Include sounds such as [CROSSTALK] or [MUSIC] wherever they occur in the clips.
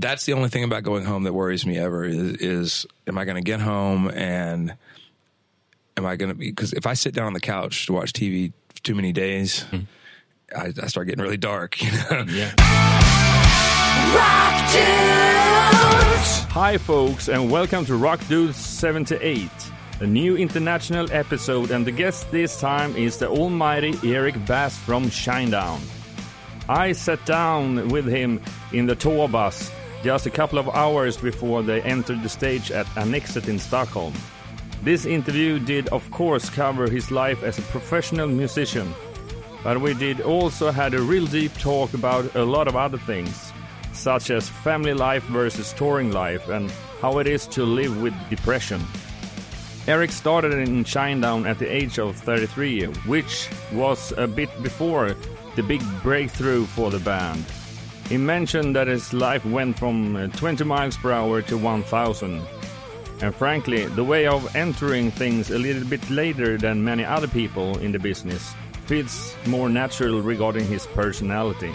that's the only thing about going home that worries me ever is, is am I going to get home and am I going to be because if I sit down on the couch to watch TV too many days, Hmm. I, I start getting really dark. [LAUGHS] You know? Yeah. Rock Dudes! Hi, folks, and welcome to Rock Dudes 78, a new international episode. And the guest this time is the almighty Eric Bass from Shinedown. I sat down with him in the tour bus just a couple of hours before they entered the stage at Annexet in Stockholm. This interview did, of course, cover his life as a professional musician, but we did also had a real deep talk about a lot of other things, such as family life versus touring life and how it is to live with depression. Eric started in Shinedown at the age of 33, which was a bit before the big breakthrough for the band. He mentioned that his life went from uh, 20 miles per hour to 1000. And frankly, the way of entering things a little bit later than many other people in the business feels more natural regarding his personality.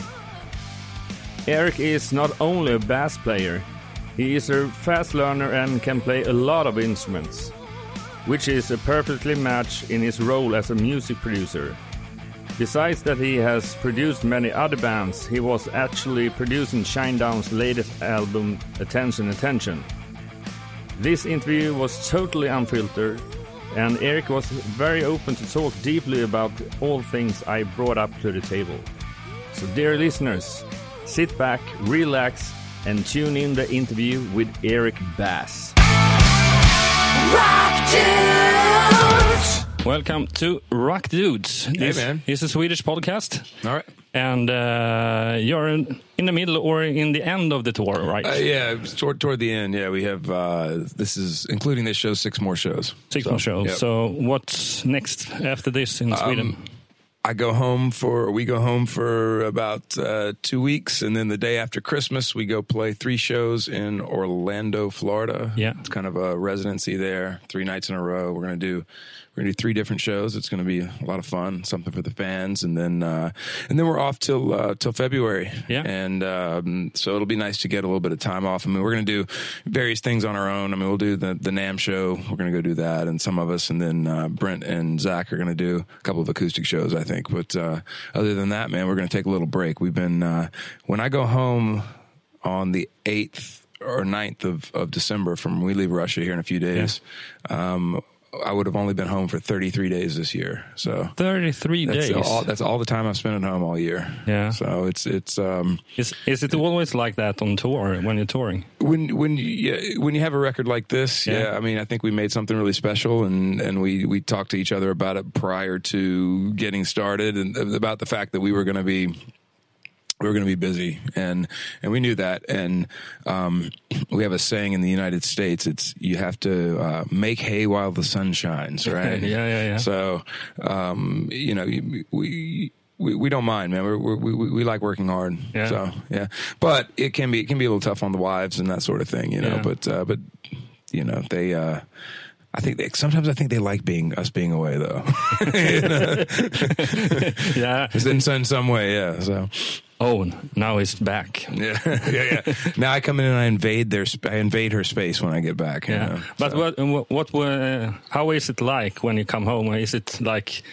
Eric is not only a bass player, he is a fast learner and can play a lot of instruments, which is a perfectly match in his role as a music producer. Besides that, he has produced many other bands. He was actually producing Shinedown's latest album, Attention, Attention. This interview was totally unfiltered, and Eric was very open to talk deeply about all things I brought up to the table. So, dear listeners, sit back, relax, and tune in the interview with Eric Bass. Rock! Welcome to Rock Dudes. This man. is a Swedish podcast, All right. and uh, you're in in the middle or in the end of the tour, right? Uh, yeah, toward toward the end. Yeah, we have uh, this is including this show six more shows. Six So, more shows. yep. So, what's next after this in Sweden? I go home for we go home for about uh, two weeks, and then the day after Christmas, we go play three shows in Orlando, Florida. Yeah. it's kind of a residency there, three nights in a row. We're gonna do we're gonna do three different shows. It's gonna be a lot of fun, something for the fans, and then uh, and then we're off till uh, till February. Yeah. and um, so it'll be nice to get a little bit of time off. I mean, we're gonna do various things on our own. I mean, we'll do the the NAMM show. We're gonna go do that, and some of us, and then uh, Brent and Zach are gonna do a couple of acoustic shows, I think. But uh, other than that, man, we're gonna take a little break. We've been uh, when I go home on the eighth or 9th of, of December from we leave Russia here in a few days. Um, I would have only been home for 33 days this year. So 33 that's days. all, that's all the time I've spent at home all year. Yeah. So it's, it's, um, Is is it always like that on tour when you're touring? when when you yeah, when you have a record like this, yeah. Yeah. I mean, I think we made something really special, and and we we talked to each other about it prior to getting started, and about the fact that we were going to be we were going to be busy, and and we knew that, and um, we have a saying in the United States: it's you have to uh, make hay while the sun shines, [LAUGHS] right? Yeah, yeah, yeah. So, um, you know, we. We, we don't mind, man. We're, we we we like working hard. Yeah. So yeah, but it can be it can be a little tough on the wives and that sort of thing, you know. Yeah. But uh, but you know they. Uh, I think they, sometimes I think they like being us being away though, [LAUGHS] [LAUGHS] yeah. in, in some way. Yeah. So Oh, now he's back. [LAUGHS] yeah, yeah, yeah. Now I come in and I invade their sp- I invade her space when I get back. you Yeah. know, But so. what what what were how is it like when you come home? Is it like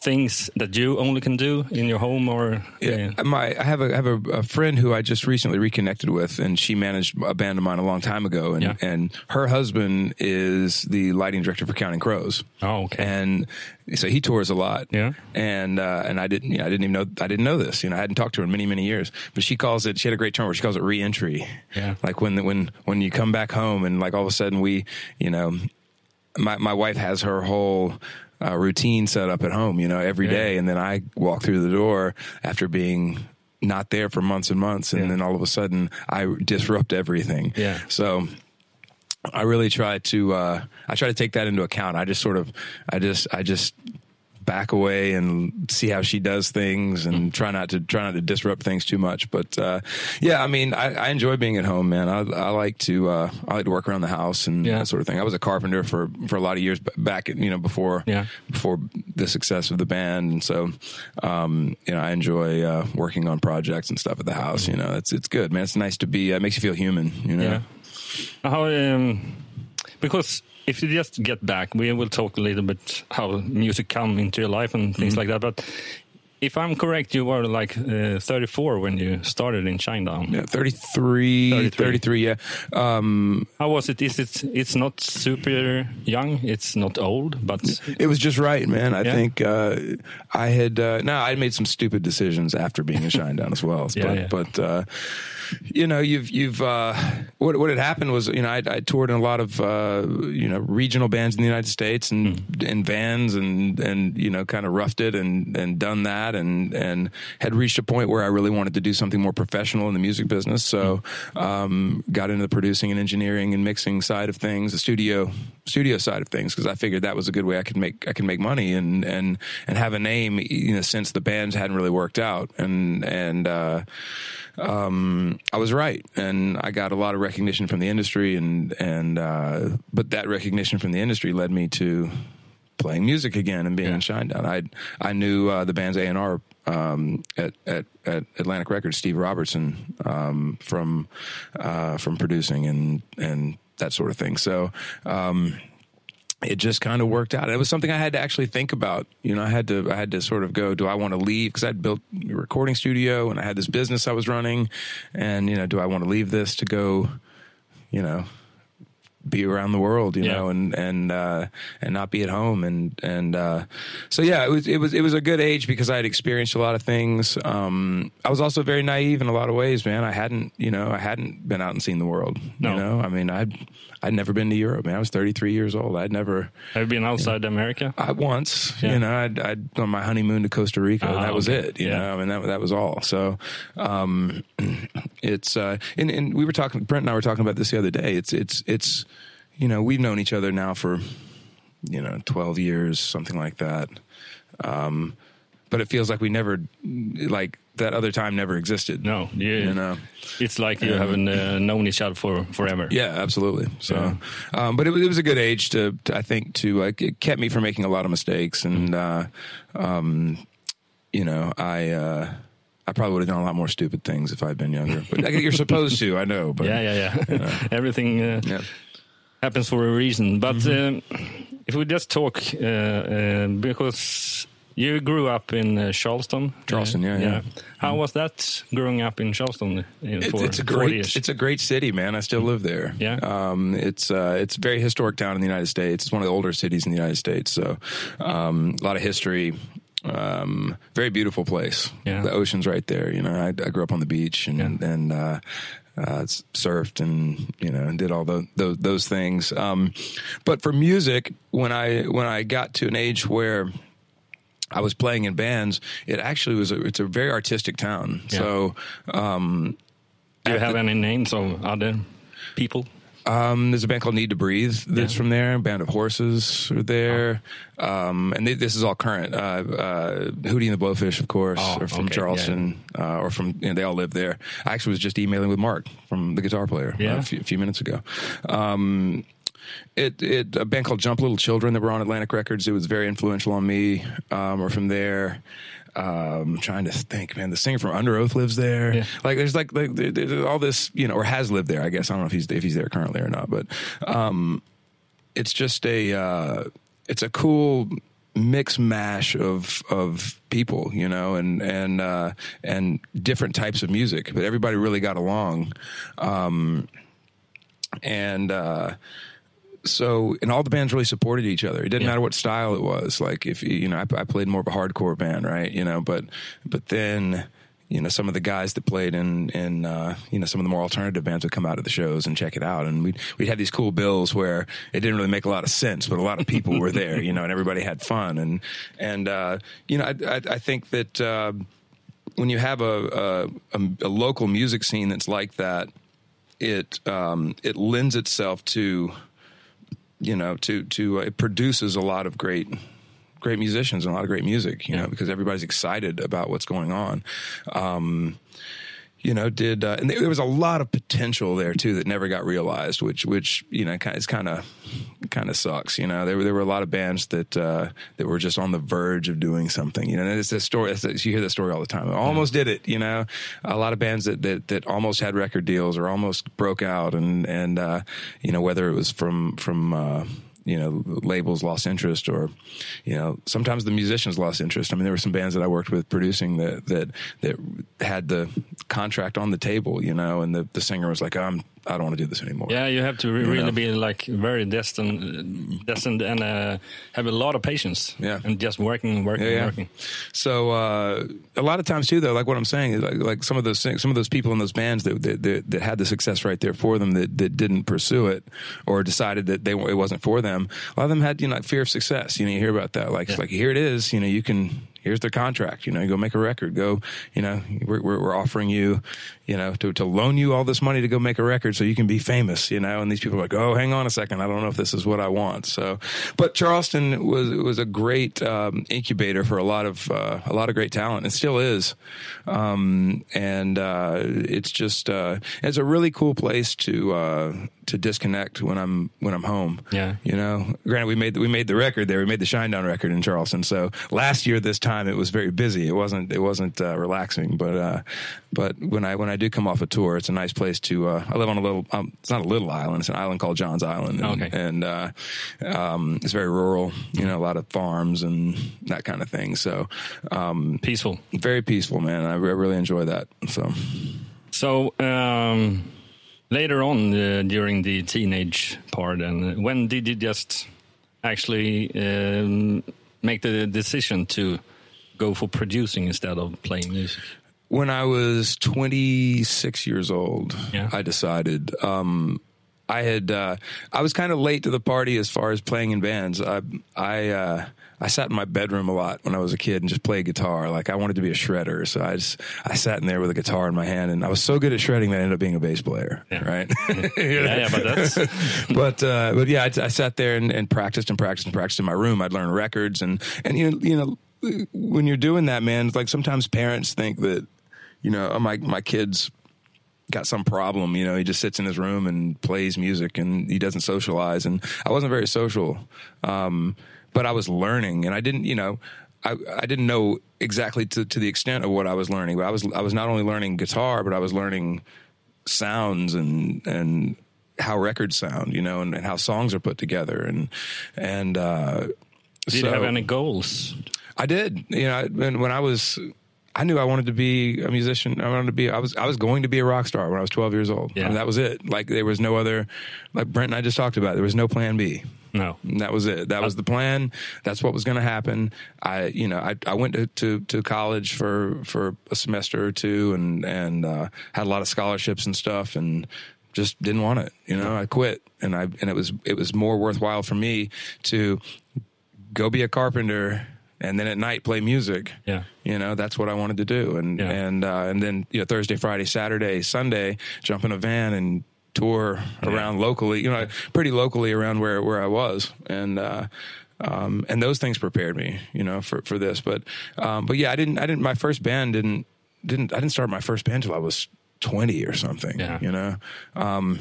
things that you only can do in your home or Yeah, my I have a I have a, a friend who I just recently reconnected with, and she managed a band of mine a long time ago, and Yeah. and her husband is the lighting director for Counting Crows. Oh, okay. And so he tours a lot. Yeah. And uh, and I didn't you know, I didn't even know I didn't know this. You know, I hadn't talked to her in many many years, but she calls it. She had a great term where she calls it reentry. Yeah. Like when when when you come back home and like all of a sudden we you know my my wife has her whole uh, routine set up at home, you know, every Yeah. day, and then I walk through the door after being not there for months and months, and Yeah. then all of a sudden I disrupt everything. Yeah. So I really try to uh, I try to take that into account. I just sort of I just I just back away and see how she does things and try not to try not to disrupt things too much. But uh, yeah, I mean, I, I enjoy being at home, man. I, I like to uh, I like to work around the house and Yeah. that sort of thing. I was a carpenter for for a lot of years back, you know, before Yeah. before the success of the band, and so um, you know, I enjoy uh, working on projects and stuff at the house. You know, it's it's good, man. It's nice to be. Uh, it makes you feel human. You know. Yeah. How um, because if you just get back, we will talk a little bit how music come into your life and things like that. But if I'm correct, you were like uh, 34 when you started in Shinedown. Yeah, 33, 33. 33, yeah. Um, How was it? Is it? It's not super young. It's not old, but it was just right, man. I Yeah. think uh, I had uh, no, I made some stupid decisions after being in Shinedown as well. [LAUGHS] Yeah, but yeah. but uh, you know, you've you've uh, what what had happened was you know I, I toured in a lot of uh, you know regional bands in the United States and Hmm. in vans and and you know kind of roughed it and and done that and and had reached a point where I really wanted to do something more professional in the music business. So Hmm. um, got into the producing and engineering and mixing side of things, the studio studio side of things because I figured that was a good way I could make I could make money and and and have a name you know since the bands hadn't really worked out and and uh, um, I was right, and I got a lot of recognition from the industry, and and uh, but that recognition from the industry led me to playing music again and being in Shinedown. I I knew uh, the band's A and R um, at, at at Atlantic Records, Steve Robertson um, from uh, from producing and and that sort of thing. So. Um, it just kind of worked out. It was something I had to actually think about. You know, I had to I had to sort of go, do I want to leave because I'd built a recording studio and I had this business I was running, and you know, do I want to leave this to go, you know, be around the world, you Yeah. know, and and uh, and not be at home, and and uh, so yeah, it was it was it was a good age because I had experienced a lot of things. Um, I was also very naive in a lot of ways, man. I hadn't, you know, I hadn't been out and seen the world. No. You know, I mean, I'd I'd never been to Europe, man. I was 33 years old. I'd never. have you been outside America? I once, Yeah. you know, I'd, I'd on my honeymoon to Costa Rica, and Ah, that was okay. it. You Yeah. know, I mean that that was all. So, um, [CLEARS THROAT] it's uh, and, and we were talking. Brent and I were talking about this the other day. It's it's it's, you know, we've known each other now for, you know, twelve years, something like that. Um, but it feels like we never, like that other time never existed. No, yeah, you know. it's like you haven't uh, known each other for forever. Yeah, absolutely. So, um, but it, was- it was a good age to, to I think, to like it kept me from making a lot of mistakes, and uh, um, you know, I uh, I probably would have done a lot more stupid things if I'd been younger. But you're supposed to, I know. But yeah, yeah, yeah. [LAUGHS] Everything uh, yeah. happens for a reason. But Mm-hmm. um, if we just talk, uh, uh, because you grew up in uh, Charleston, Charleston, Uh, yeah, yeah. How was that growing up in Charleston uh, It- it's a great it's a great city, man. I still live there. Yeah. um, it's uh, it's a very historic town in the United States. It's one of the older cities in the United States. So um, a lot of history. Um, very beautiful place. Yeah. The ocean's right there. You know, I, I grew up on the beach and Yeah. and uh, uh, surfed and you know and did all the, those those things. Um, but for music, when I when I got to an age where I was playing in bands, it actually was a, it's a very artistic town. Yeah. So um, Do you have the- any names of other people? Um, there's a band called Need to Breathe that's from there. Band of Horses are there, um, and th- this is all current. Uh, uh, Hootie and the Blowfish, of course, Oh, are from okay, Charleston, uh, or from you know, they all live there. I actually was just emailing with Mark from the guitar player uh, Yeah. a, few, a few minutes ago. Um, it, it a band called Jump Little Children that were on Atlantic Records. It was very influential on me. Um, or from there. Um, trying to think, man. The singer from Underoath lives there. Yeah. Like, there's like, like there- there's all this, you know, or has lived there. I guess I don't know if he's if he's there currently or not, but um, it's just a uh, it's a cool mix mash of of people, you know, and and uh, and different types of music, but everybody really got along. Um, and uh, so and all the bands really supported each other. It didn't Yeah. matter what style it was. Like if you you know, I, I played more of a hardcore band, right? You know, but but then you know some of the guys that played in in uh, you know some of the more alternative bands would come out to the shows and check it out, and we'd we'd have these cool bills where it didn't really make a lot of sense, but a lot of people were there, you know, and everybody had fun, and and uh, you know I I, I think that. Uh, when you have a, a, a, a local music scene that's like that, it um, it lends itself to you know to to uh, it produces a lot of great great musicians and a lot of great music, you know, because everybody's excited about what's going on. Um, you know, did uh, and there was a lot of potential there too that never got realized, which which you know kind is kind of kind of sucks. You know, there were there were a lot of bands that uh, that were just on the verge of doing something. You know, and it's a story. You hear that story all the time. Almost did it. You know, a lot of bands that that, that almost had record deals or almost broke out, and and uh, you know whether it was from from. You know, labels lost interest, or you know, sometimes the musicians lost interest. I mean, there were some bands that I worked with producing that that that had the contract on the table, you know, and the the singer was like, oh, "I'm I don't want to do this anymore." Yeah, you have to re- You really know? be like very destined, destined, and uh, have a lot of patience. Yeah. and just working, working, Yeah, yeah. working. So uh, a lot of times too, though, like what I'm saying is like, like some of those things, some of those people in those bands that that, that that had the success right there for them that, that didn't pursue it or decided that they it wasn't for them. A lot of them had you know like fear of success. You know, you hear about that. Like Yeah. like here it is. You know, you can. Here's their contract. You know, you go make a record. Go. You know, we're we're, we're offering you, you know, to to loan you all this money to go make a record so you can be famous. You know, and these people are like, oh, hang on a second, I don't know if this is what I want. So, but Charleston was was a great um, incubator for a lot of uh, a lot of great talent. It still is, um, and uh, it's just uh, it's a really cool place to uh, to disconnect when I'm when I'm home. Yeah. you know. Granted, we made we made the record there. We made the Shinedown record in Charleston. So last year this time it was very busy. It wasn't it wasn't uh, relaxing. But uh, but when I when I do come off a tour, it's a nice place to. Uh, I live on a little. Um, it's not a little island. It's an island called Johns Island. And, Okay. and uh, um, it's very rural. You know, a lot of farms and that kind of thing. So um, Peaceful. very peaceful, man. I, re- really enjoy that. So So um, later on uh, during the teenage part, and when did you just actually um, make the decision to go for producing instead of playing music? when I was 26 years old, Yeah. I decided. Um, I had uh, I was kind of late to the party as far as playing in bands. I I uh, I sat in my bedroom a lot when I was a kid and just played guitar. Like I wanted to be a shredder, so I just I sat in there with a guitar in my hand, and I was so good at shredding that I ended up being a bass player. Yeah. Right? [LAUGHS] Yeah, [LAUGHS] yeah, but that's [LAUGHS] but uh, but yeah, I, I sat there and, and practiced and practiced and practiced in my room. I'd learn records and and you know you know when you're doing that, man, it's like sometimes parents think that you know oh, my my kids got some problem. You know, he just sits in his room and plays music and he doesn't socialize. And I wasn't very social, um, but I was learning and I didn't, you know, I, I didn't know exactly to, to the extent of what I was learning, but I was, I was not only learning guitar, but I was learning sounds and, and how records sound, you know, and, and how songs are put together. And, and, uh, did you have any goals? I did. You know, when when I was, I knew I wanted to be a musician. I wanted to be. I was. I was going to be a rock star when I was 12 years old. Yeah. I mean, that was it. Like there was no other. Like Brent and I just talked about. There was no plan B. No. And that was it. That was the plan. That's what was going to happen. I, you know, I, I went to, to, to college for, for a semester or two and, and, uh, had a lot of scholarships and stuff and just didn't want it. You know, I quit and I, and it was, it was more worthwhile for me to go be a carpenter and then at night play music. Yeah. You know, that's what I wanted to do. And, Yeah. and, uh, and then, you know, Thursday, Friday, Saturday, Sunday, jump in a van and tour around locally, you know, pretty locally around where, where I was. And, uh, um, and those things prepared me, you know, for, for this. But, um, but yeah, I didn't, I didn't, my first band didn't, didn't, I didn't start my first band till I was 20 or something, Yeah. you know? Um,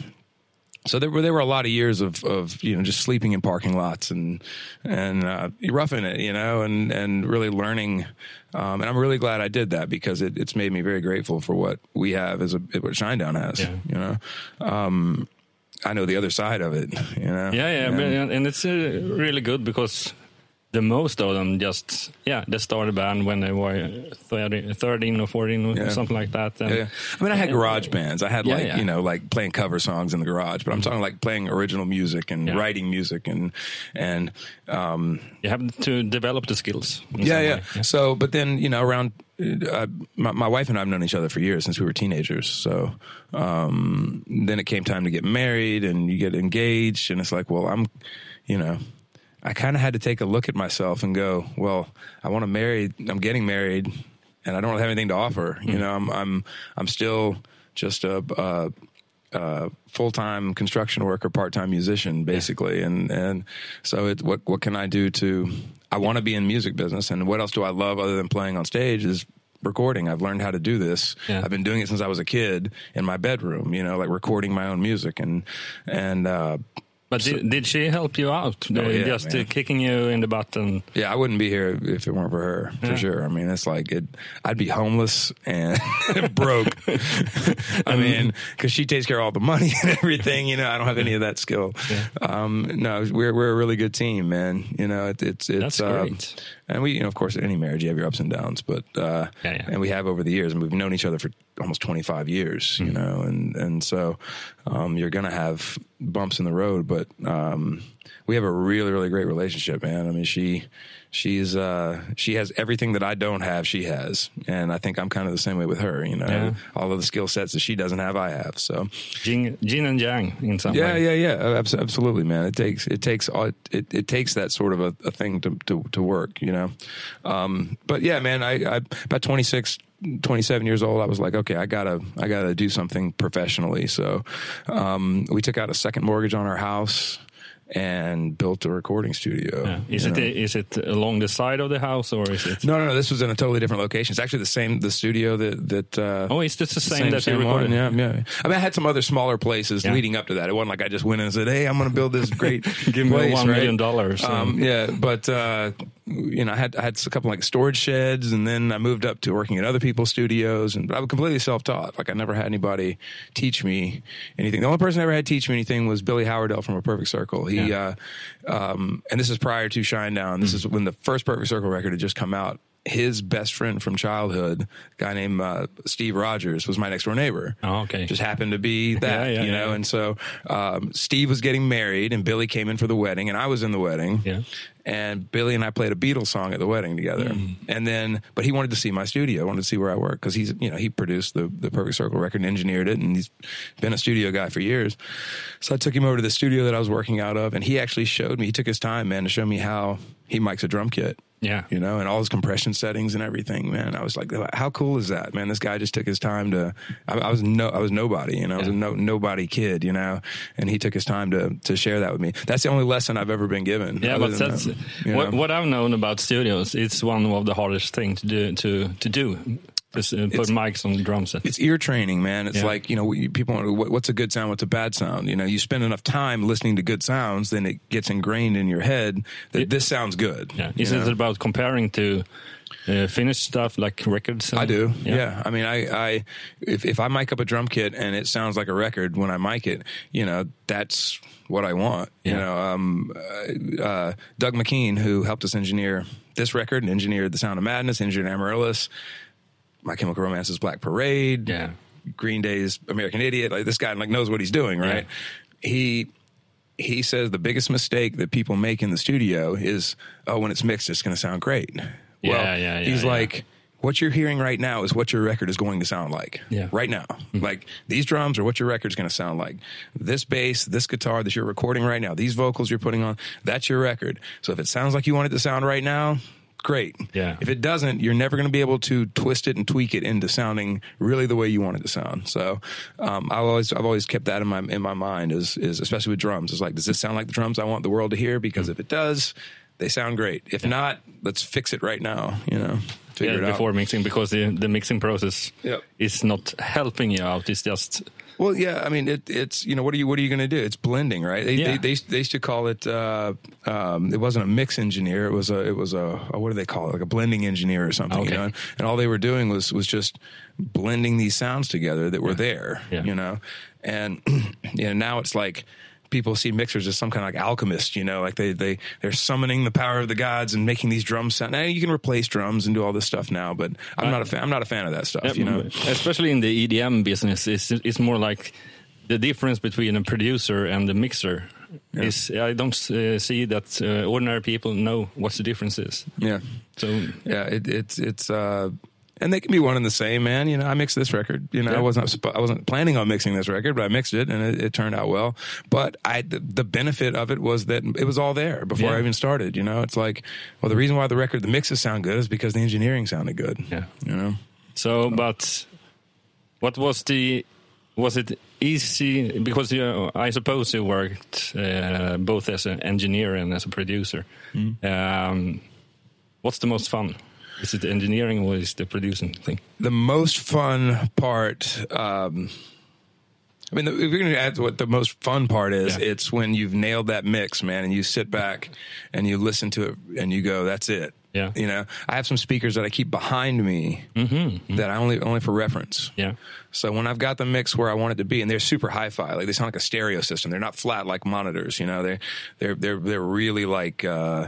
so there were there were a lot of years of of you know just sleeping in parking lots and and uh, roughing it, you know, and and really learning. Um, and I'm really glad I did that because it, it's made me very grateful for what we have as a what Shinedown has. Yeah. You know, um, I know the other side of it. You know, Yeah, yeah, And- and and it's uh, really good because the most of them just yeah they started band when they were 30, 13 or 14 or Yeah. something like that. And, Yeah, yeah. I mean, I had garage bands. I had like you know, like playing cover songs in the garage. But I'm talking like playing original music and writing music and and um, You have to develop the skills. yeah, yeah. So, but then you know, around uh, my, my wife and I have known each other for years since we were teenagers. So, um, then it came time to get married, and you get engaged, and it's like, well, I'm, you know, I kind of had to take a look at myself and go, well, I want to marry. I'm getting married, and I don't have anything to offer. You know, I'm I'm I'm still just a. Uh, uh, full time construction worker, part time musician, basically. And and so it what what can I do to? I want to be in music business, and what else do I love other than playing on stage? Is recording. I've learned how to do this. Yeah. I've been doing it since I was a kid in my bedroom. You know, like recording my own music and and. Uh, But did, did she help you out? Oh, Uh, yeah, just uh, man. kicking you in the butt and Yeah, I wouldn't be here if it weren't for her, for Yeah. sure. I mean, it's like it. I'd be homeless and [LAUGHS] [LAUGHS] broke. I mean, because she takes care of all the money [LAUGHS] and everything. You know, I don't have any of that skill. Um, no, we're we're a really good team, man. You know, it, it's it's That's uh, great. and we, you know, of course, in any marriage you have your ups and downs, but uh, Yeah, yeah. and we have over the years, and we've known each other for almost twenty five years. You Mm-hmm. know, and and so um, you're gonna have bumps in the road, but um, we have a really really great relationship, man. I mean, she she's uh, she has everything that I don't have. She has, and I think I'm kind of the same way with her. You know, Yeah. all of the skill sets that she doesn't have, I have. So yin and yang in some yeah, way. yeah, yeah. Abs- Absolutely, man. It takes it takes all- it it takes that sort of a, a thing to, to to work, you know. Um, but yeah, man. I, I about 26, 27 years old. I was like, okay, I gotta I gotta do something professionally. So um, we took out a second mortgage on our house and built a recording studio. Yeah. Is it know. is it along the side of the house or is it? No, no, no. This was in a totally different location. It's actually the same the studio that that. Uh, Oh, it's just the same, that you one, recorded? Yeah, yeah. I mean, I had some other smaller places Yeah. leading up to that. It wasn't like I just went in and said, "Hey, I'm going to build this great [LAUGHS] Give me one right? million dollars. Um, yeah, but uh, you know, I had I had a couple like storage sheds, and then I moved up to working at other people's studios, and but I was completely self taught. Like I never had anybody teach me anything. The only person I ever had teach me anything was Billy Howerdel from A Perfect Circle. He, Yeah. uh, um, and this is prior to Shinedown. This is when the first Perfect Circle record had just come out. His best friend from childhood, a guy named uh, Steve Rogers, was my next door neighbor. Oh, okay. just happened to be [LAUGHS] that, yeah, you know. yeah. And so um, Steve was getting married, and Billy came in for the wedding, and I was in the wedding. Yeah. And Billy and I played a Beatles song at the wedding together. Mm. And then, but he wanted to see my studio, wanted to see where I work because he's, you know, he produced the the Perfect Circle record and engineered it, and he's been a studio guy for years. So I took him over to the studio that I was working out of, and he actually showed me. He took his time, man, to show me how he mics a drum kit Yeah. you know, and all his compression settings and everything, man. I was like, how cool is that, man? This guy just took his time to. I, I was no, I was nobody, you know, I was a no, nobody kid, you know, and he took his time to to share that with me. That's the only lesson I've ever been given. Yeah, but that's that, what, know. what I've known about studios. It's one of the hardest things to do to to do. Just uh, put mics on the drum set. It's ear training, man. It's Yeah. like you know, people. what- What's a good sound? What's a bad sound? You know, you spend enough time listening to good sounds, then it gets ingrained in your head that It- this sounds good. Yeah. Isn't know? it about comparing to uh, finished stuff like records? I do. Yeah. I mean, I, I, if, if I mic up a drum kit and it sounds like a record when I mic it, you know, that's what I want. You know, um, uh, uh, Doug McKean, who helped us engineer this record and engineered The Sound of Madness, engineered Amaryllis, My Chemical Romance's Black Parade, Yeah. Green Day's American Idiot. Like this guy like knows what he's doing, right? He he says the biggest mistake that people make in the studio is, oh, when it's mixed, it's going to sound great. Yeah, well, yeah, yeah, He's yeah. like, what you're hearing right now is what your record is going to sound like. Yeah. Right now. Mm-hmm. Like these drums are what your record's going to sound like. This bass, this guitar that you're recording right now, these vocals you're putting on, that's your record. So if it sounds like you want it to sound right now, great. Yeah. If it doesn't, you're never going to be able to twist it and tweak it into sounding really the way you want it to sound. So, um, I've always I've always kept that in my in my mind is is especially with drums. It's like, does this sound like the drums I want the world to hear? Because if it does, they sound great. If not, let's fix it right now. You know, figure Yeah, it out. before mixing because the, the mixing process Yep. is not helping you out. It's just Well, yeah, I mean, it, it's you know, what are you what are you going to do? It's blending, right? They, Yeah. they, they they used to call it. Uh, um, it wasn't a mix engineer. It was a it was a, a what do they call it? Like a blending engineer or something. Okay. You know, and, and all they were doing was was just blending these sounds together that were there. Yeah. You know, and [CLEARS THROAT] you know now it's like. People see mixers as some kind of like alchemist, you know, like they they they're summoning the power of the gods and making these drums sound. Now you can replace drums and do all this stuff now, but I'm not a fan. I'm not a fan of that stuff. you know, especially in the EDM business, it's, it's more like the difference between a producer and a mixer. Is I don't uh, see that uh, ordinary people know what the difference is. yeah. So yeah, it, it's it's uh, and they can be one and the same, man. You know, I mixed this record. You know, Yeah. I wasn't I wasn't planning on mixing this record, but I mixed it and it, it turned out well. But I the, the benefit of it was that it was all there before Yeah. I even started. You know, it's like well, the reason why the record the mixes sound good is because the engineering sounded good. Yeah. you know. So, but what was the Was it easy because you, I suppose you worked uh, both as an engineer and as a producer. Um, what's the most fun? Is it the engineering or is the producing thing? the most fun part um I mean, if you're going to add what the most fun part is, Yeah. it's when you've nailed that mix, man, and you sit back and you listen to it and you go, "That's it." Yeah. You know, I have some speakers that I keep behind me that I only only for reference. Yeah. So when I've got the mix where I want it to be, and they're super hi-fi, like they sound like a stereo system. They're not flat like monitors. You know, they're they're they're they're really like uh,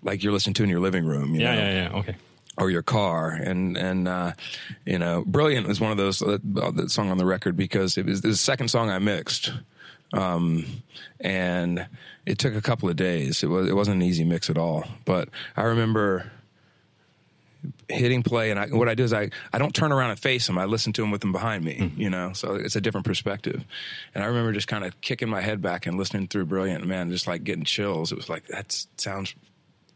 like you're listening to in your living room. You Yeah, know? yeah, yeah. Okay. Or your car. And and uh you know brilliant was one of those uh, the song on the record because it was the second song i mixed. Um and it took a couple of days. It was it wasn't an easy mix at all. But i remember hitting play and I, what i do is i i don't turn around and face them. I listen to them with them behind me you know? So it's a different perspective. And i remember just kind of kicking my head back and listening through brilliant man just like getting chills. It was like that sounds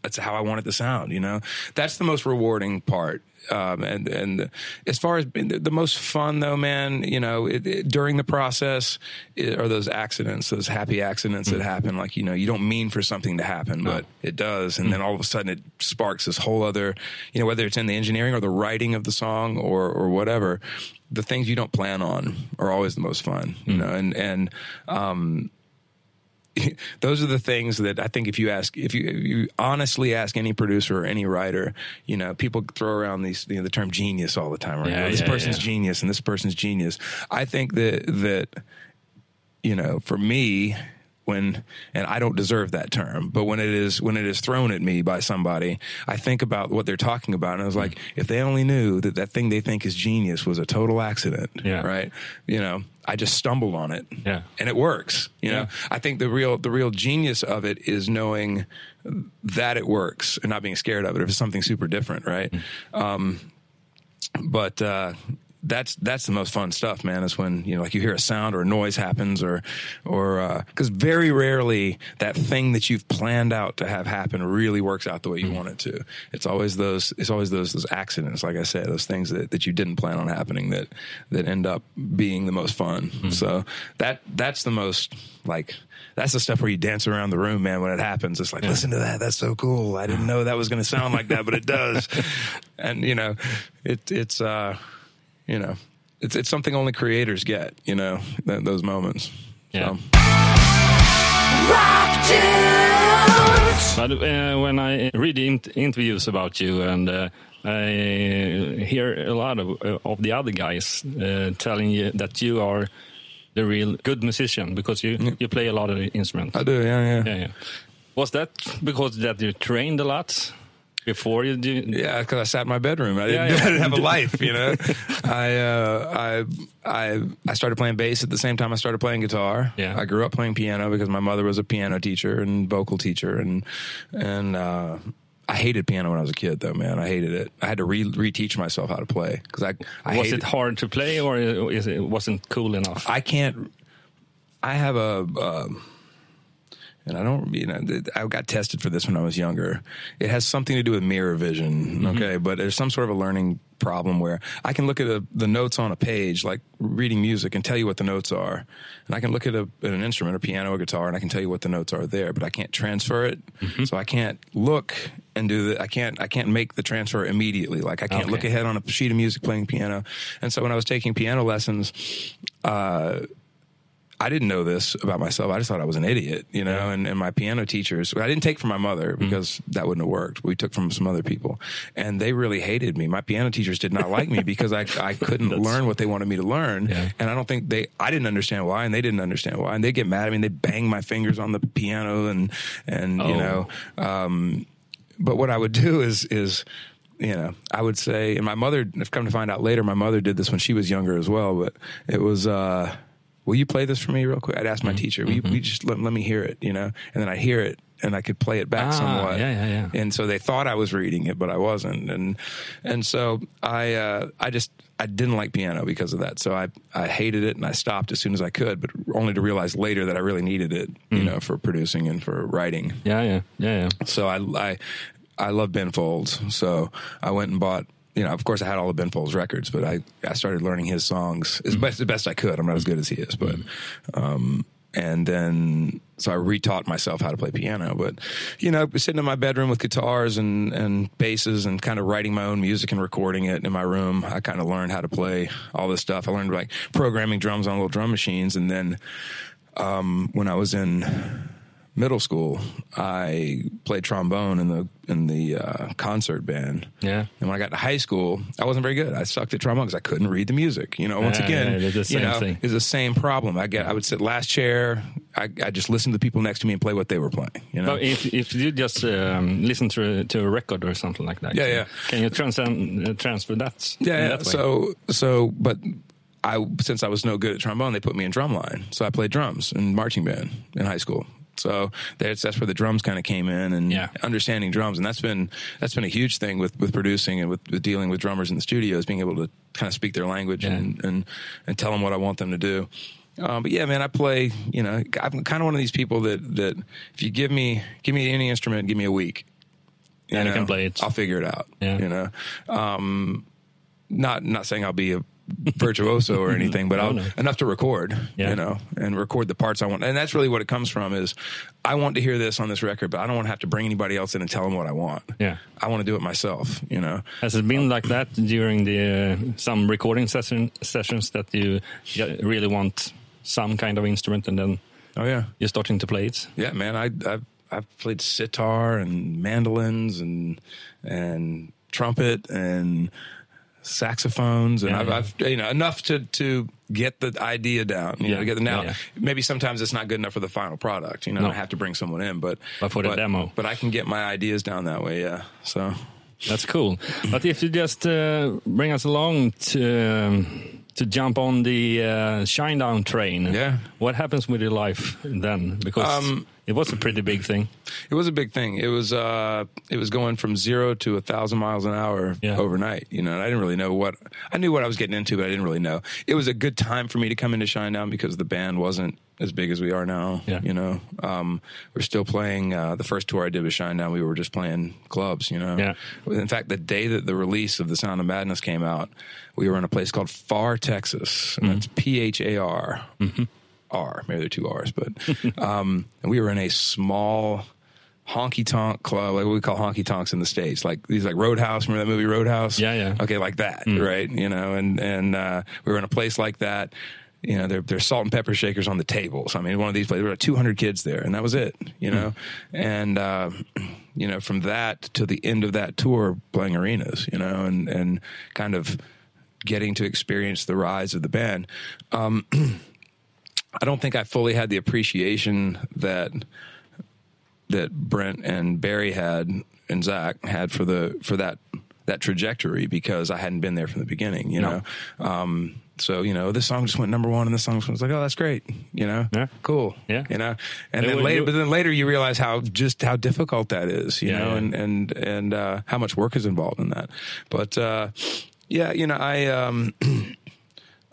that's how I want it to sound. You know, that's the most rewarding part. Um, and and as far as the the most fun though, man, you know, it, it, during the process it, are those accidents, those happy accidents that happen. Like you know, you don't mean for something to happen, but it does, and then all of a sudden it sparks this whole other, you know, whether it's in the engineering or the writing of the song or or whatever. The things you don't plan on are always the most fun, you know, and and um, [LAUGHS] those are the things that I think if you ask, if you, if you honestly ask any producer or any writer, you know, people throw around these, you know, the term genius all the time, right? Yeah, this yeah, person's yeah. genius and this person's genius. I think that, that, you know, for me, when and I don't deserve that term, but when it is when it is thrown at me by somebody, I think about what they're talking about, and I was like, if they only knew that that thing they think is genius was a total accident, Yeah. right? You know, I just stumbled on it, Yeah. and it works. You know, I think the real the real genius of it is knowing that it works and not being scared of it if it's something super different, right? Um, but uh, that's that's the most fun stuff, man. Is when you know, like you hear a sound or a noise happens, or or uh, because very rarely that thing that you've planned out to have happen really works out the way you mm-hmm. want it to. It's always those it's always those those accidents, like I said, those things that, that you didn't plan on happening that that end up being the most fun. Mm-hmm. So that that's the most like that's the stuff where you dance around the room, man. When it happens, it's like, listen to that. That's so cool. I didn't know that was going to sound like that, but it does. [LAUGHS] and you know, it it's uh, you know, it's it's something only creators get. You know, th- those moments. Yeah. Rock. But uh, when I read the int- interviews about you and uh, I hear a lot of, uh, of the other guys uh, telling you that you are the real good musician because you, you play a lot of instruments. I do. Yeah, yeah. yeah, yeah. Was that because that you trained a lot before you did? Yeah, because I sat in my bedroom. I didn't, Yeah, [LAUGHS] yeah. I didn't have a life, you know. I, uh, I I I started playing bass at the same time I started playing guitar. Yeah. I grew up playing piano because my mother was a piano teacher and vocal teacher, and and uh, I hated piano when I was a kid, though. Man, I hated it. I had to re reteach myself how to play because I I Was it hard to play or is it wasn't cool enough? I can't. I have a, um, and I don't. You know, I got tested for this when I was younger. It has something to do with mirror vision. Okay, but there's some sort of a learning problem where I can look at a, the notes on a page, like reading music, and tell you what the notes are, and I can look at, a, at an instrument, a piano, or guitar, and I can tell you what the notes are there, but I can't transfer it. So I can't look and do the. I can't. I can't make the transfer immediately. Like I can't Okay. look ahead on a sheet of music playing piano. And so when I was taking piano lessons. Uh, I didn't know this about myself. I just thought I was an idiot, you know. And, and my piano teachers, I didn't take from my mother because that wouldn't have worked. We took from some other people, and they really hated me. My piano teachers did not like me [LAUGHS] because I I couldn't learn what they wanted me to learn, Yeah. and I don't think they. I didn't understand why, and they didn't understand why, and they get mad at me. and They bang my fingers on the piano, and and you Oh. know. Um, but what I would do is is you know I would say, and my mother. I've come to find out later, my mother did this when she was younger as well. But it was. uh Will you play this for me real quick? I'd ask my teacher. Will you, will you just let, let me hear it? You know, and then I'd hear it and I could play it back Ah, somewhat. yeah, yeah, yeah. And so they thought I was reading it, but I wasn't. And and so I uh, I just I didn't like piano because of that. So I I hated it and I stopped as soon as I could, but only to realize later that I really needed it, you Mm. know, for producing and for writing. yeah, yeah, yeah, yeah. So I I I love Ben Folds. So I went and bought you know, of course, I had all of Ben Folds records, but I, I started learning his songs as best the best I could. I'm not as good as he is, but um, and then so I retaught myself how to play piano. But you know, sitting in my bedroom with guitars and and basses and kind of writing my own music and recording it in my room, I kind of learned how to play all this stuff. I learned like programming drums on little drum machines, and then um, when I was in middle school, I played trombone in the in the uh, concert band. Yeah. And when I got to high school, I wasn't very good. I sucked at trombone because I couldn't read the music. You know, once Yeah, again, yeah, you same know, thing. it's the same problem. I get, I would sit last chair. I, I just listen to the people next to me and play what they were playing. You know, But if if you just um, listen to a, to a record or something like that, Yeah, can, yeah. can you transcend, uh, transfer that? yeah, in yeah. that? So, so, but I since I was no good at trombone, they put me in drumline. So I played drums in marching band in high school. So that's that's where the drums kind of came in and Yeah. understanding drums, and that's been that's been a huge thing with with producing and with, with dealing with drummers in the studios, being able to kind of speak their language Yeah. and, and and tell them what I want them to do. Um, but yeah, man, I play. You know, I'm kind of one of these people that that if you give me give me any instrument, give me a week, And you can play it. I'll figure it out. Yeah. You know, um, not not saying I'll be a virtuoso or anything, but I'll, enough to record. Yeah. You know, and record the parts I want, and that's really what it comes from. Is I want to hear this on this record, but I don't want to have to bring anybody else in and tell them what I want. Yeah. I want to do it myself. You know. Has it been like that during the uh, some recording session sessions that you really want some kind of instrument and then Oh yeah. you're starting to play it? Yeah, man. I I've, I've played sitar and mandolins and and trumpet and saxophones and Yeah, I've, yeah. I've you know enough to to get the idea down. You Yeah, know, get the now. Maybe sometimes it's not good enough for the final product. You know, No. I have to bring someone in, but But for the demo. But I can get my ideas down that way. Yeah. So That's cool. But if you just uh, bring us along to um, to jump on the uh, Shinedown train, Yeah. what happens with your life then? Because Um, it was a pretty big thing. It was a big thing. It was uh, it was going from zero to a thousand miles an hour Yeah. overnight. You know, and I didn't really know what I knew what I was getting into, but I didn't really know. It was a good time for me to come into Shinedown because the band wasn't as big as we are now. Yeah. You know, um, we're still playing. Uh, the first tour I did with Shinedown, we were just playing clubs. You know. Yeah. In fact, the day that the release of the Sound of Madness came out, we were in a place called Pharr, Texas, and that's P H A R. R. Maybe they're two R's, but [LAUGHS] um, we were in a small honky tonk club, like what we call honky tonks in the states, like these like Roadhouse. Remember that movie Roadhouse? Yeah, yeah. Okay, like that, right? You know, and and uh, we were in a place like that. You know, there there's salt and pepper shakers on the tables. I mean, one of these places there were 200 kids there, and that was it. You know, and uh, you know from that to the end of that tour, playing arenas. You know, and and kind of getting to experience the rise of the band. Um, [CLEARS THROAT] I don't think I fully had the appreciation that that Brent and Barry had and Zach had for the for that that trajectory because I hadn't been there from the beginning, you No. know. Um, so you know, this song just went number one, and this song was like, oh, that's great, you know, Yeah. cool, Yeah. you know. And It then later, but then later you realize how just how difficult that is, you Yeah, know, yeah. and and and uh, how much work is involved in that. But uh, yeah, you know, I um, [CLEARS THROAT]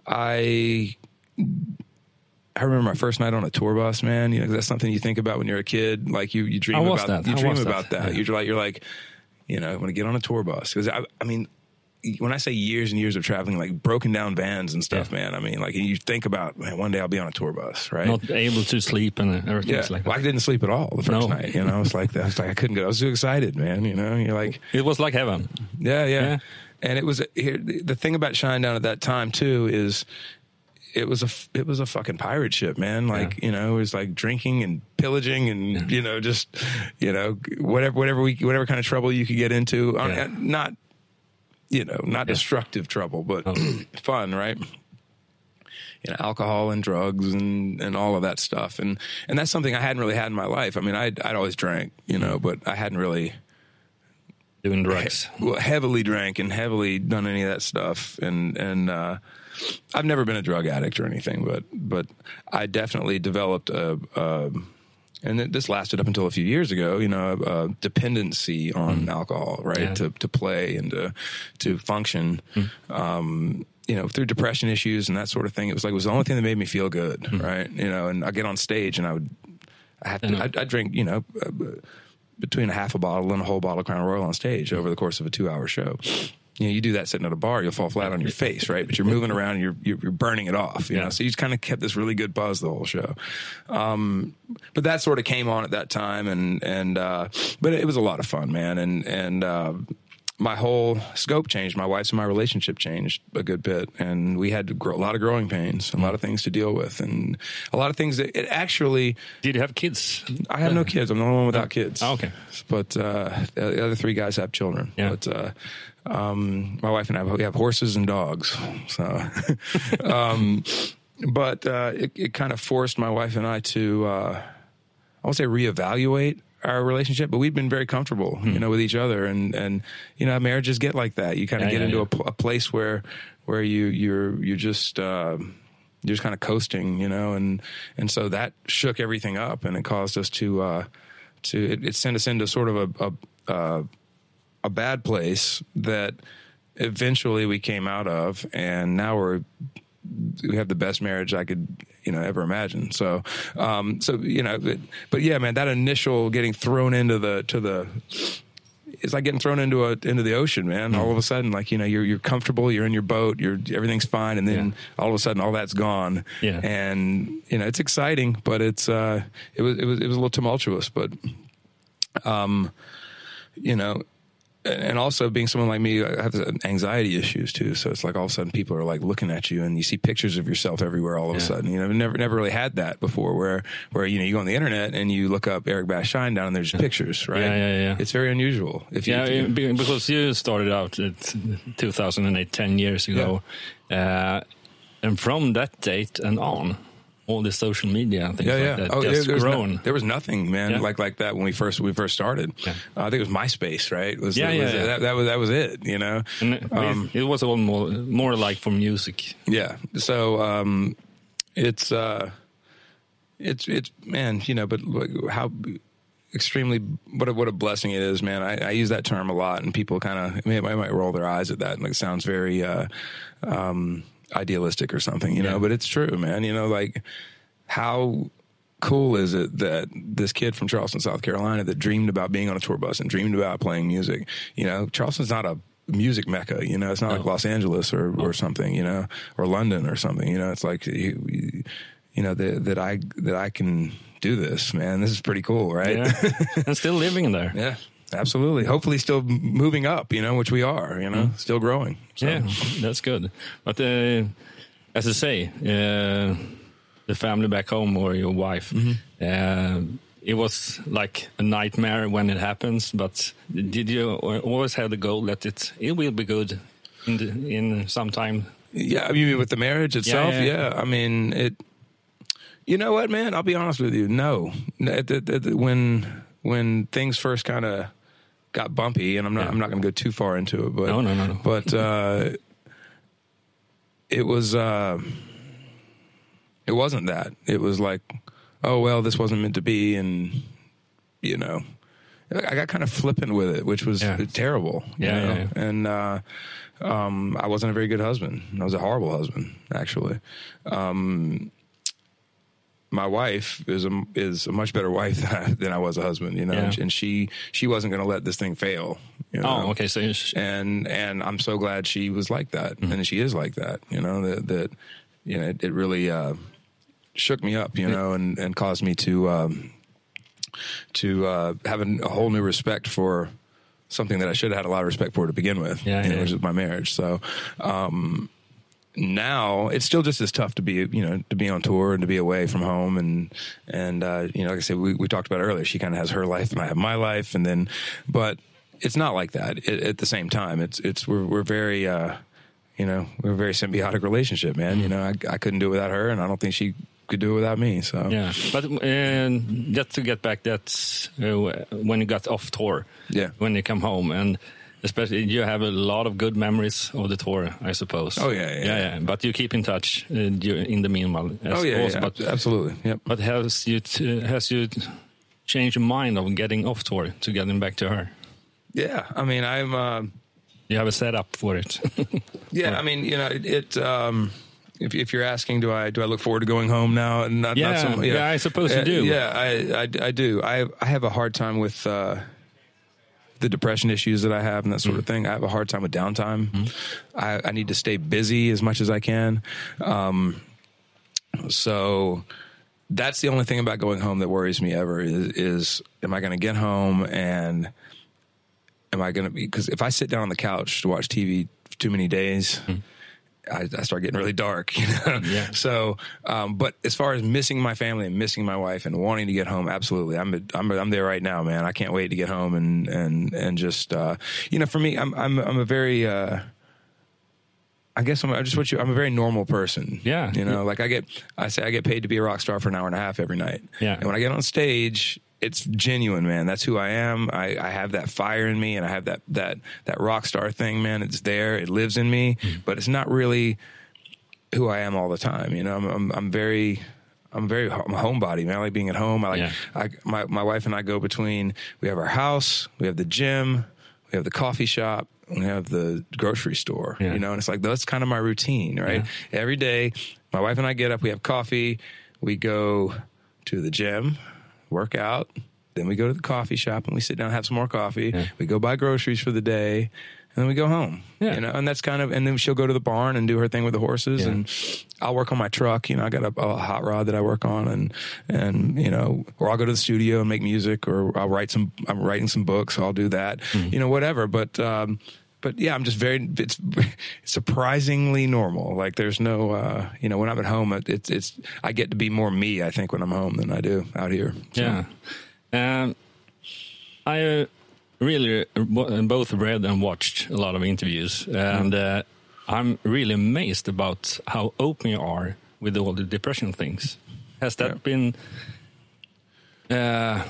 I I remember my first night on a tour bus, man. You know, that's something you think about when you're a kid. Like you, you dream about, that? you dream was that? about that. Yeah. You're like, you're like, you know, I get on a tour bus, because I, I mean, when I say years and years of traveling, like broken down vans and stuff, Yeah. man. I mean, like you think about, man, one day I'll be on a tour bus, right? Not able to sleep and everything yeah, like well, I didn't sleep at all the first No. night. You know, it's like that. It's like I couldn't go. I was too excited, man. You know, you're like, It was like heaven. yeah, yeah. Yeah. And it was here. The thing about Shinedown at that time too is it was a it was a fucking pirate ship, man. Like Yeah. you know, it was like drinking and pillaging and you know just you know whatever whatever we whatever kind of trouble you could get into. Yeah. Not you know not destructive trouble, but Oh. [CLEARS THROAT] fun, right? You know, alcohol and drugs and, and all of that stuff, and and that's something I hadn't really had in my life. I mean, I'd I'd always drank, you know, but I hadn't really Doing drugs. well, heavily drank and heavily done any of that stuff and and uh I've never been a drug addict or anything but but I definitely developed a, a and this lasted up until a few years ago, you know, a, dependency on alcohol, right? Yeah. To to play and to to function. Um, you know, through depression issues and that sort of thing. It was like it was the only thing that made me feel good, right? You know, and I get on stage and I would I have to I, I drink, you know, uh, between a half a bottle and a whole bottle of Crown Royal on stage over the course of a two hour show. You know, you do that sitting at a bar, you'll fall flat on your face, right? But you're moving around and you're you're, you're burning it off, you Yeah. know. So you just kind of kept this really good buzz the whole show. Um, but that sort of came on at that time, and and uh, but it was a lot of fun, man, and and. Uh, my whole scope changed. My wife's and my relationship changed a good bit, and we had to grow, a lot of growing pains, a lot of things to deal with, and a lot of things that it actually. Did you have kids? I have no kids. I'm the only one without kids. Oh, okay. But uh, the other three guys have children. Yeah. But uh, um, my wife and I we have horses and dogs. So, [LAUGHS] um, but uh, it, it kind of forced my wife and I to, uh, I won't say reevaluate our relationship, but we've been very comfortable, you know, with each other, and and you know, marriages get like that. You kind of Yeah, get yeah, into yeah. A, pl- a place where where you you're you're just. Uh, you're just kind of coasting, you know, and and so that shook everything up, and it caused us to uh, to it, it sent us into sort of a a, uh, a bad place that eventually we came out of, and now we're we have the best marriage I could you know ever imagine. So um, so you know, but, but yeah, man, that initial getting thrown into the to the it's like getting thrown into a into the ocean, man. All of a sudden, like you know, you're you're comfortable, you're in your boat, you're everything's fine, and then Yeah. all of a sudden, all that's gone. Yeah. and you know, it's exciting, but it's uh, it was it was it was a little tumultuous, but um, you know. And also being someone like me, I have anxiety issues too. So it's like all of a sudden people are like looking at you, and you see pictures of yourself everywhere. All of a sudden, you know, I've never never really had that before. Where where you know you go on the internet and you look up Eric Bass Shinedown, and there's pictures, right? Yeah, yeah, yeah. It's very unusual. If you, Yeah, you- be- because you started out at 2008, 10 years ago. Uh, and from that date and on, all the social media and things yeah, like yeah. that Oh, just there, was no- there was nothing, man, Yeah. like like that when we first we first started. Yeah. Uh, I think it was MySpace, right? Was, Yeah, was- yeah, yeah. That, that was that was it. You know. it- Um, it was all more, more like for music. Yeah. So um, it's uh, it's it's man, you know, but how extremely what a, what a blessing it is, man. I, I use that term a lot, and people kind of they might, might roll their eyes at that, and it sounds very uh, um, idealistic or something, you know. But it's true, man. You know, like how cool is it that this kid from Charleston, South Carolina, that dreamed about being on a tour bus and dreamed about playing music, you know, Charleston's not a music mecca, you know, it's not like Los Angeles or, or something, you know, or London or something, you know, it's like, you, you- you know, that, that I, that I can do this, man. This is pretty cool, right? Yeah. [LAUGHS] and still living there. Yeah, absolutely. Hopefully, still moving up. You know, which we are. You know, still growing. So. Yeah, that's good. But uh, as I say, uh, the family back home or your wife, Mm-hmm. uh, it was like a nightmare when it happens. But did you always have the goal that it it will be good in the, in some time? Yeah, I mean, with the marriage itself, yeah, yeah. yeah. I mean, it. You know what, man? I'll be honest with you. No, when when things first kind of got bumpy, and I'm not Yeah. I'm not going to go too far into it, but No, no, no, no. But uh, it was uh, it wasn't that. It was like, oh well, this wasn't meant to be, and you know. I got kind of flippant with it, which was Yeah. terrible. you Yeah, know? yeah, yeah. and uh, um, I wasn't a very good husband. I was a horrible husband, actually. Um, my wife is a is a much better wife than [LAUGHS] I, than I was a husband, you know, Yeah. and she she wasn't going to let this thing fail. You know? Oh, okay. So you sh- and and I'm so glad she was like that, and she is like that. You know that that you know it, it really uh, shook me up, you know, and and caused me to um, to uh, have a, a whole new respect for something that I should have had a lot of respect for to begin with, Yeah, you know, yeah. which is my marriage. So. Um, now it's still just as tough to be, you know, to be on tour and to be away from home and and uh, you know, like I said, we, we talked about earlier. She kind of has her life and I have my life, and then, but it's not like that. It, at the same time, it's it's we're we're very, uh, you know, we're a very symbiotic relationship, man. You know, I, I couldn't do it without her, and I don't think she could do it without me. So yeah, but uh, just to get back, that's uh, when you got off tour. Yeah. when you come home and. Especially, you have a lot of good memories of the tour, I suppose. Oh, yeah, yeah. yeah, yeah. But you keep in touch uh, in the meanwhile. Oh yeah, also, yeah, But, absolutely. Yep. but has you t- has you changed your mind of getting off tour to getting back to her? Yeah, I mean, I'm. Uh, You have a setup for it. [LAUGHS] yeah, I mean, you know, it. it um, if, if you're asking, do I do I look forward to going home now? Not, Yeah, not so, yeah, I suppose you do. Yeah, I, I, I do. I I have a hard time with uh, the depression issues that I have and that sort of mm. thing. I have a hard time with downtime. Mm-hmm. I, I need to stay busy as much as I can. Um, so that's the only thing about going home that worries me ever is, is am I going to get home and am I going to be, because if I sit down on the couch to watch TV too many days, mm. I, I start getting really dark, [LAUGHS] you know? Yeah. So, um, but as far as missing my family and missing my wife and wanting to get home, absolutely. I'm, I'm, I'm there right now, man. I can't wait to get home and, and, and just, uh, you know, for me, I'm, I'm, I'm a very, uh, I guess I'm I just what you. I'm a very normal person. Yeah. you know, like I get. I say I get paid to be a rock star for an hour and a half every night. Yeah. and when I get on stage, it's genuine, man. That's who I am. I, I have that fire in me, and I have that that that rock star thing, man. It's there. It lives in me, hmm. but it's not really who I am all the time. You know, I'm I'm, I'm very. I'm very I'm a homebody, man. I like being at home. I like Yeah. I, my my wife and I go between. We have our house, we have the gym, we have the coffee shop, we have the grocery store. Yeah. You know, and it's like that's kind of my routine, right? Every day, my wife and I get up, we have coffee, we go to the gym, work out, then we go to the coffee shop and we sit down and have some more coffee. Yeah. We go buy groceries for the day. And then we go home, Yeah. you know, and that's kind of, and then she'll go to the barn and do her thing with the horses, Yeah. and I'll work on my truck. You know, I got a, a hot rod that I work on, and and you know, or I'll go to the studio and make music, or I'll write some. I'm writing some books, so I'll do that. Mm-hmm. You know, whatever. But um, but yeah, I'm just very. It's [LAUGHS] surprisingly normal. Like there's no, uh, you know, when I'm at home, it- it's it's I get to be more me. I think when I'm home than I do out here. So, Yeah. Um, I uh, really both read and watched a lot of interviews, and uh, I'm really amazed about how open you are with all the depression things. Has that Yeah. been? Uh,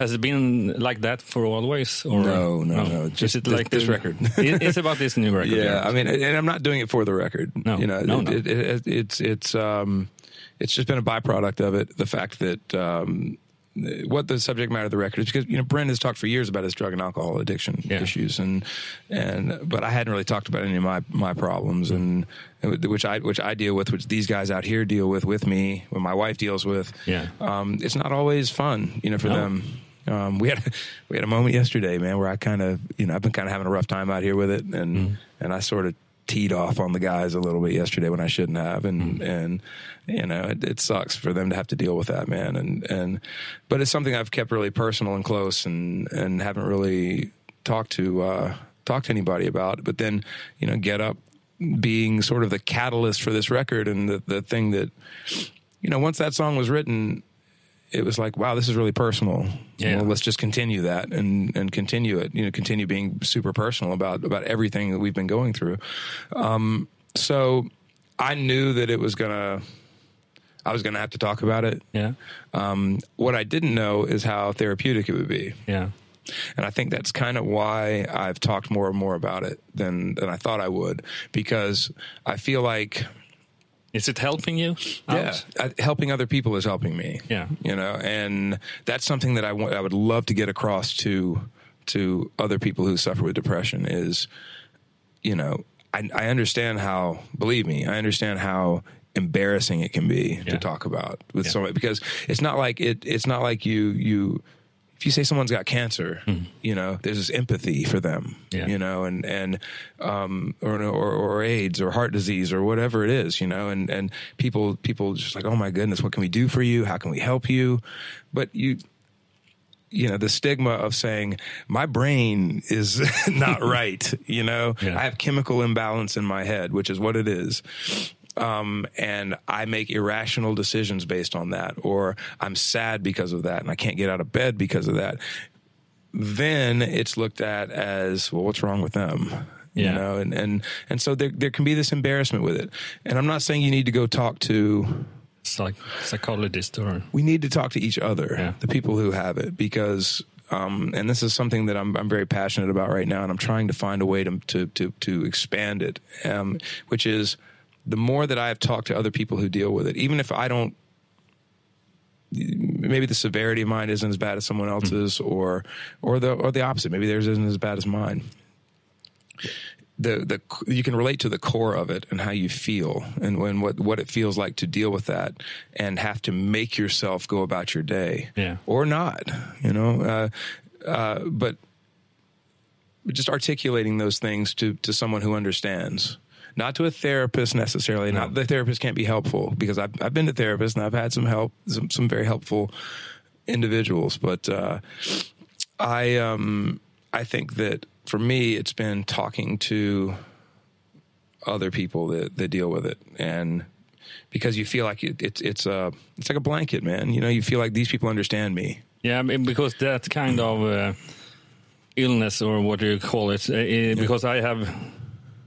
has it been like that for always? Or No, no, no. Is Just it this- like this the- record. [LAUGHS] it's about this new record. Yeah, I mean, and I'm not doing it for the record. No, you know, no, it, no. It, it, it's it's um, it's just been a byproduct of it. The fact that um, what the subject matter of the record is because you know Brent has talked for years about his drug and alcohol addiction Yeah. issues and and but I hadn't really talked about any of my my problems and which I which I deal with, which these guys out here deal with with me, what my wife deals with. Yeah. um, it's not always fun, you know, for No. them. Um, we had we had a moment yesterday, man, where I kind of you know I've been kind of having a rough time out here with it, and Mm-hmm. and I sort of teed off on the guys a little bit yesterday when I shouldn't have, and Mm-hmm. and you know it, it sucks for them to have to deal with that, man, and and but it's something I've kept really personal and close, and and haven't really talked to uh, talked to anybody about. But then you know, get up being sort of the catalyst for this record, and the the thing that you know once that song was written it was like, wow, this is really personal. Yeah. Well, let's just continue that and and continue it. You know, continue being super personal about about everything that we've been going through. Um, so I knew that it was gonna. I was gonna have to talk about it. yeah, Um, what I didn't know is how therapeutic it would be, yeah, and I think that's kind of why I've talked more and more about it than than I thought I would, because I feel like Is it helping you? yeah, out? I, helping other people is helping me. Yeah. you know, and that's something that I want. I would love to get across to to other people who suffer with depression. Is you know, I, I understand how. Believe me, I understand how embarrassing it can be Yeah. to talk about with Yeah. someone because it's not like it. It's not like you you. If you say someone's got cancer, you know, there's this empathy for them. Yeah. you know, and and um, or, or or AIDS or heart disease or whatever it is, you know, and and people people just like, oh my goodness, what can we do for you? How can we help you? But you you know the stigma of saying my brain is [LAUGHS] not [LAUGHS] right you know Yeah. i have chemical imbalance in my head which is what it is um, and i make irrational decisions based on that or i'm sad because of that and i can't get out of bed because of that then it's looked at as well what's wrong with them you Yeah. know and and and so there there can be this embarrassment with it and i'm not saying you need to go talk to Psych- psychologist or we need to talk to each other, Yeah. the people who have it, because, um, and this is something that I'm, I'm very passionate about right now, and I'm trying to find a way to to to, to expand it, um, which is the more that I have talked to other people who deal with it, even if I don't. Maybe the severity of mine isn't as bad as someone else's, or or the or the opposite. Maybe theirs isn't as bad as mine the the you can relate to the core of it and how you feel and when what what it feels like to deal with that and have to make yourself go about your day Yeah. or not you know uh, uh, but just articulating those things to to someone who understands. Not to a therapist necessarily. Not the therapist can't be helpful because I've I've been to therapists and I've had some help, some, some very helpful individuals. But uh, I um I think that for me, it's been talking to other people that that deal with it and because you feel like it, it's it's a it's like a blanket, man. You know, you feel like these people understand me. Yeah, I mean, because that kind of uh, illness, or what do you call it? Uh, uh, because I have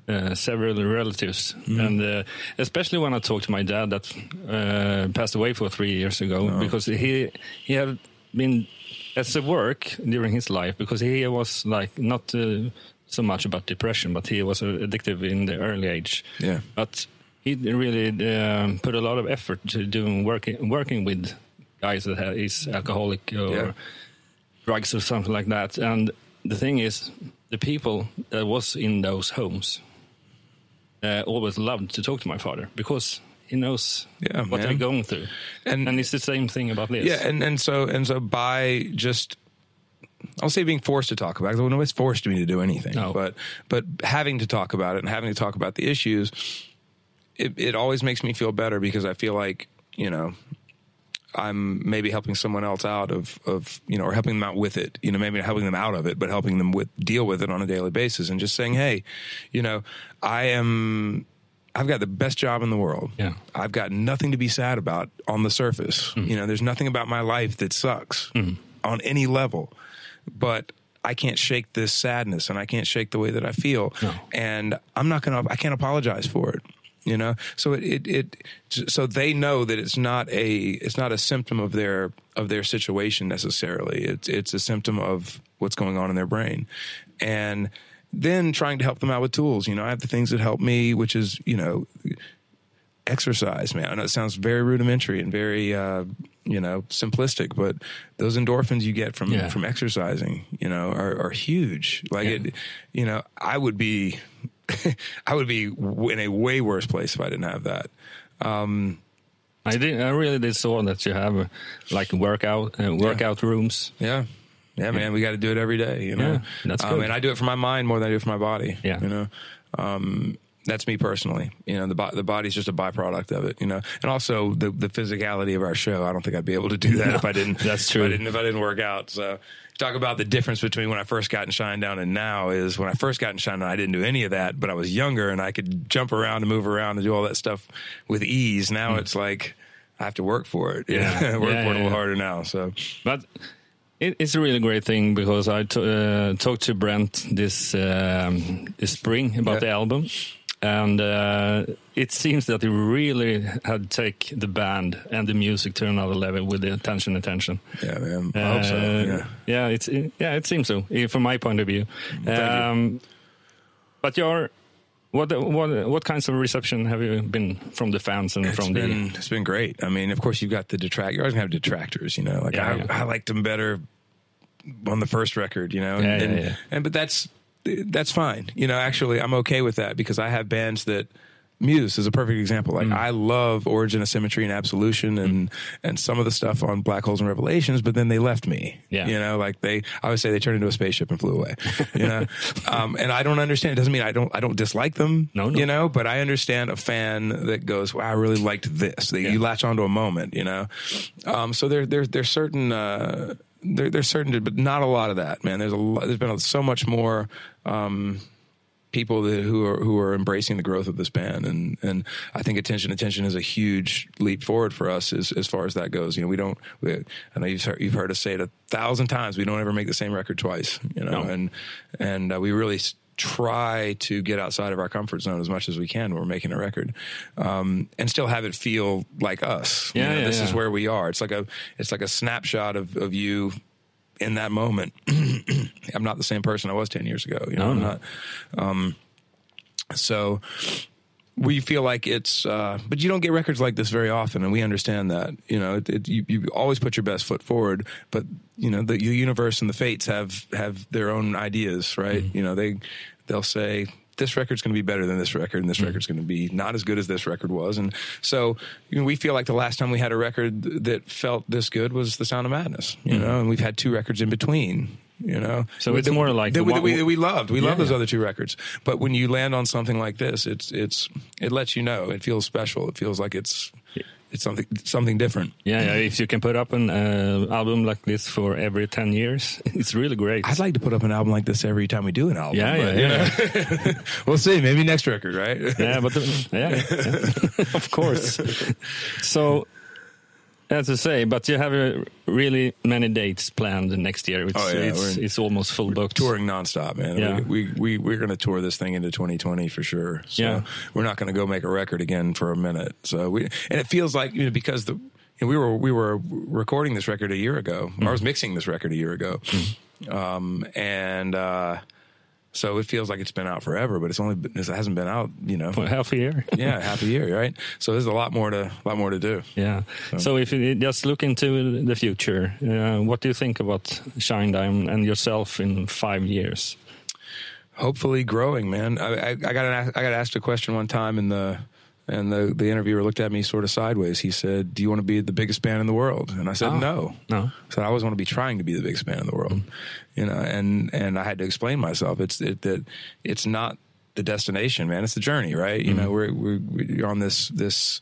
uh, several relatives, and uh, especially when I talk to my dad that uh, passed away for three years ago, because he he had been as a work during his life because he was like not. Uh, so much about depression, but he was uh, addictive in the early age. Yeah. But he really um, put a lot of effort to doing working working with guys that ha- is alcoholic or Yeah. drugs or something like that. And the thing is, the people that was in those homes uh, always loved to talk to my father because he knows Yeah, what man. they're going through, And- and it's the same thing about this. Yeah, and and so and so by just I'll say being forced to talk about it. 'cause Nobody's forced me to do anything, No. but but having to talk about it and having to talk about the issues, it it always makes me feel better because I feel like you know I'm maybe helping someone else out of of you know or helping them out with it. You know, maybe not helping them out of it, but helping them with deal with it on a daily basis and just saying, hey, you know, I am. I've got the best job in the world. Yeah. I've got nothing to be sad about on the surface. Mm. You know, there's nothing about my life that sucks mm. on any level. But I can't shake this sadness and I can't shake the way that I feel. No. And I'm not going to I can't apologize for it. You know? So it, it it so they know that it's not a it's not a symptom of their of their situation necessarily. It's it's a symptom of what's going on in their brain. And then trying to help them out with tools. You know, I have the things that help me, which is, you know, exercise, man. I know it sounds very rudimentary and very, uh, you know, simplistic, but those endorphins you get from Yeah. from exercising, you know, are, are huge. Like Yeah. it, you know, I would be, [LAUGHS] I would be in a way worse place if I didn't have that. I did. I really did saw that you have like workout uh, workout rooms. Yeah. Yeah, man, we got to do it every day, you know. Yeah, that's Um, good. and I do it for my mind more than I do it for my body. Yeah. you know. Um, that's me personally. You know, the bo- the body's just a byproduct of it. You know, and also the the physicality of our show. I don't think I'd be able to do that [LAUGHS] if I didn't. that's If true. I didn't, if I didn't work out. So talk about the difference between when I first got in Shinedown and now is when I first got in Shinedown, I didn't do any of that, but I was younger and I could jump around and move around and do all that stuff with ease. Now it's like I have to work for it. you. Yeah. know? [LAUGHS] work Yeah, for it a little harder now. So But it, it's a really great thing because I t- uh, talked to Brent this um, this spring about the album, and uh, it seems that he really had to take the band and the music to another level with the attention, attention. yeah, man. I hope so. Uh, Yeah. yeah, it's yeah, it seems so eh, from my point of view. Thank you. Um, but you're. What, what what kinds of reception have you been from the fans and It's from been it's been great. I mean, of course, you've got the detract. You're always gonna have detractors, you know. Like Yeah, I, yeah. I liked them better on the first record, you know. And, Yeah, and, yeah. and but that's that's fine. You know, actually, I'm okay with that because I have bands that. Muse is a perfect example. Like Mm. I love Origin of Symmetry and Absolution and and some of the stuff on Black Holes and Revelations, but then they left me. Yeah. You know, like they I would say they turned into a spaceship and flew away. [LAUGHS] You know? um, and I don't understand. It doesn't mean I don't I don't dislike them. No, no. You know, but I understand a fan that goes, "Wow, I really liked this." That Yeah. You latch onto a moment, you know. Um, so there, there, there's certain, uh, there, there's certain, but not a lot of that, man. There's a, lot, there's been so much more. Um, people that, who are who are embracing the growth of this band and and I think attention attention is a huge leap forward for us as as far as that goes you know we don't we, I know you've heard, you've heard us say it a thousand times we don't ever make the same record twice you know No. and and uh, we really try to get outside of our comfort zone as much as we can when we're making a record um, and still have it feel like us. You know, yeah, this is where we are. It's like a it's like a snapshot of of you in that moment. [CLEARS THROAT] I'm not the same person I was 10 years ago you know No, I'm no. not. So we feel like it's, uh, but you don't get records like this very often, and we understand that. You know, it, it, you, you always put your best foot forward, but you know the, the universe and the fates have have their own ideas, right? Mm-hmm. You know, they they'll say this record's going to be better than this record, and this mm-hmm. record's going to be not as good as this record was, and so you know, we feel like the last time we had a record that felt this good was the Sound of Madness. You mm-hmm. know, and we've had two records in between You know, So it's more like that, we, we, we loved. We Yeah, love those yeah. other two records. But when you land on something like this, it's it's it lets you know. It feels special. It feels like it's it's something something different. Yeah, yeah. If you can put up an uh, album like this for every ten years, [LAUGHS] it's really great. I'd like to put up an album like this every time we do an album. Yeah, but, yeah, you know, [LAUGHS] we'll see. Maybe next record, right? yeah, but the, yeah, yeah. [LAUGHS] of course. So, as I say, but you have uh, really many dates planned next year. It's Oh, yeah, it's, it's almost full booked. touring nonstop, man. Yeah. We, we, we we're going to tour this thing into 2020 for sure. So Yeah. we're not going to go make a record again for a minute. So we and it feels like you know because the you know, we were we were recording this record a year ago. Mm. I was mixing this record a year ago, um, and uh, so it feels like it's been out forever. But it's only been, it hasn't been out, you know. for half a year. [LAUGHS] yeah, half a year, right? So there's a lot more to a lot more to do. Yeah. So if you just look into the future, uh, what do you think about Shinedown and yourself in five years? hopefully growing, man. I, I, I got an, I got asked a question one time, and the and the the interviewer looked at me sort of sideways. He said, "Do you want to be the biggest band in the world?" And I said, Oh. "No." No. I said, "I always want to be trying to be the biggest band in the world." You know, and and I had to explain myself. It's it, that it's not the destination, man. It's the journey, right? You know, we're we're we're on this this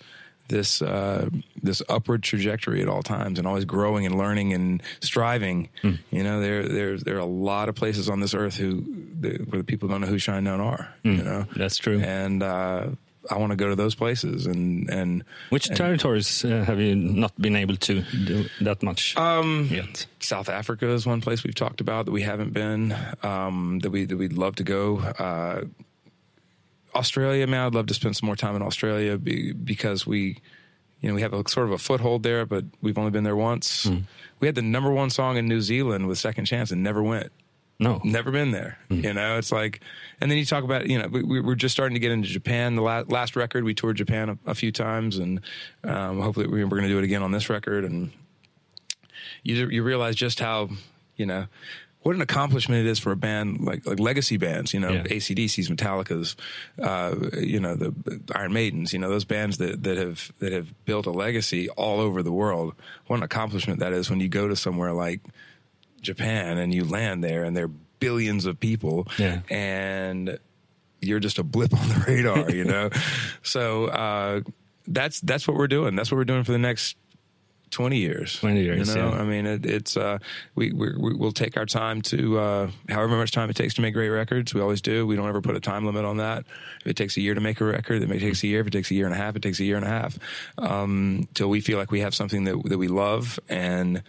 this uh, this upward trajectory at all times, and always growing and learning and striving. You know, there there there are a lot of places on this earth who the, where the people don't know who Shinedown are. You know, That's true. and uh, I want to go to those places and and Which and territories uh, have you not been able to do that much um, yet? South Africa is one place we've talked about that we haven't been. Um, that we that we'd love to go. Uh, Australia, man, I'd love to spend some more time in Australia be, because we, you know, we have a sort of a foothold there, but we've only been there once. We had the number one song in New Zealand with Second Chance and never went. No. Never been there. You know, it's like, and then you talk about, you know, we, we- we're just starting to get into Japan. The last, last record, we toured Japan a, a few times, and um, hopefully we- we're going to do it again on this record. And you you realize just how, you know, what an accomplishment it is for a band like like legacy bands. You know, Yeah. ACDC's, Metallica's, uh, you know, the Iron Maidens. You know, those bands that that have that have built a legacy all over the world. What an accomplishment that is when you go to somewhere like Japan and you land there and there are billions of people Yeah. and you're just a blip [LAUGHS] on the radar, you know? [LAUGHS] so, uh, that's, that's what we're doing. That's what we're doing for the next 20 years. 20 years, You know, yeah. I mean, it, it's, uh, we, we, we'll take our time to, uh, however much time it takes to make great records. We always do. We don't ever put a time limit on that. If it takes a year to make a record, it takes a year. If it takes a year and a half, it takes a year and a half. Um, till we feel like we have something that, that we love and,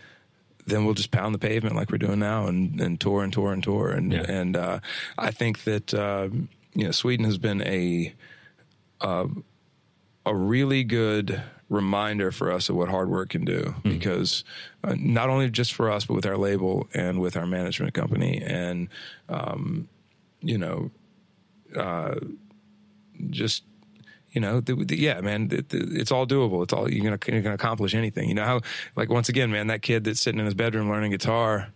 then we'll just pound the pavement like we're doing now and, and tour and tour and tour. And, Yeah. and, uh, I think that, uh, you know, Sweden has been a, uh, a really good reminder for us of what hard work can do because uh, not only just for us, but with our label and with our management company and, um, you know, uh, just, you know, the, the, yeah, man, the, it's all doable. It's all you're gonna you're gonna accomplish anything. You know how, like once again, man, that kid that's sitting in his bedroom learning guitar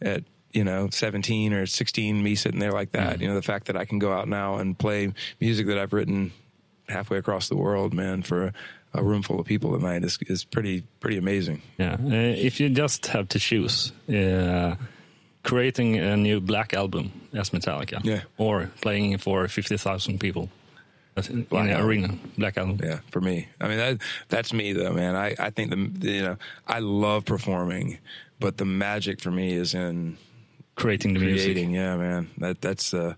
at you know 17 or 16, me sitting there like that. You know, the fact that I can go out now and play music that I've written halfway across the world, man, for a, room full of people at night is is pretty pretty amazing. Yeah. Uh, if you just have to choose, uh, creating a new black album as Metallica, Yeah. or playing for fifty thousand people in Black album. arena, black album. Yeah, for me. I mean, that that's me though, man. I I think the, the you know I love performing, but the magic for me is in Creating the music. creating. Yeah, man. That that's uh,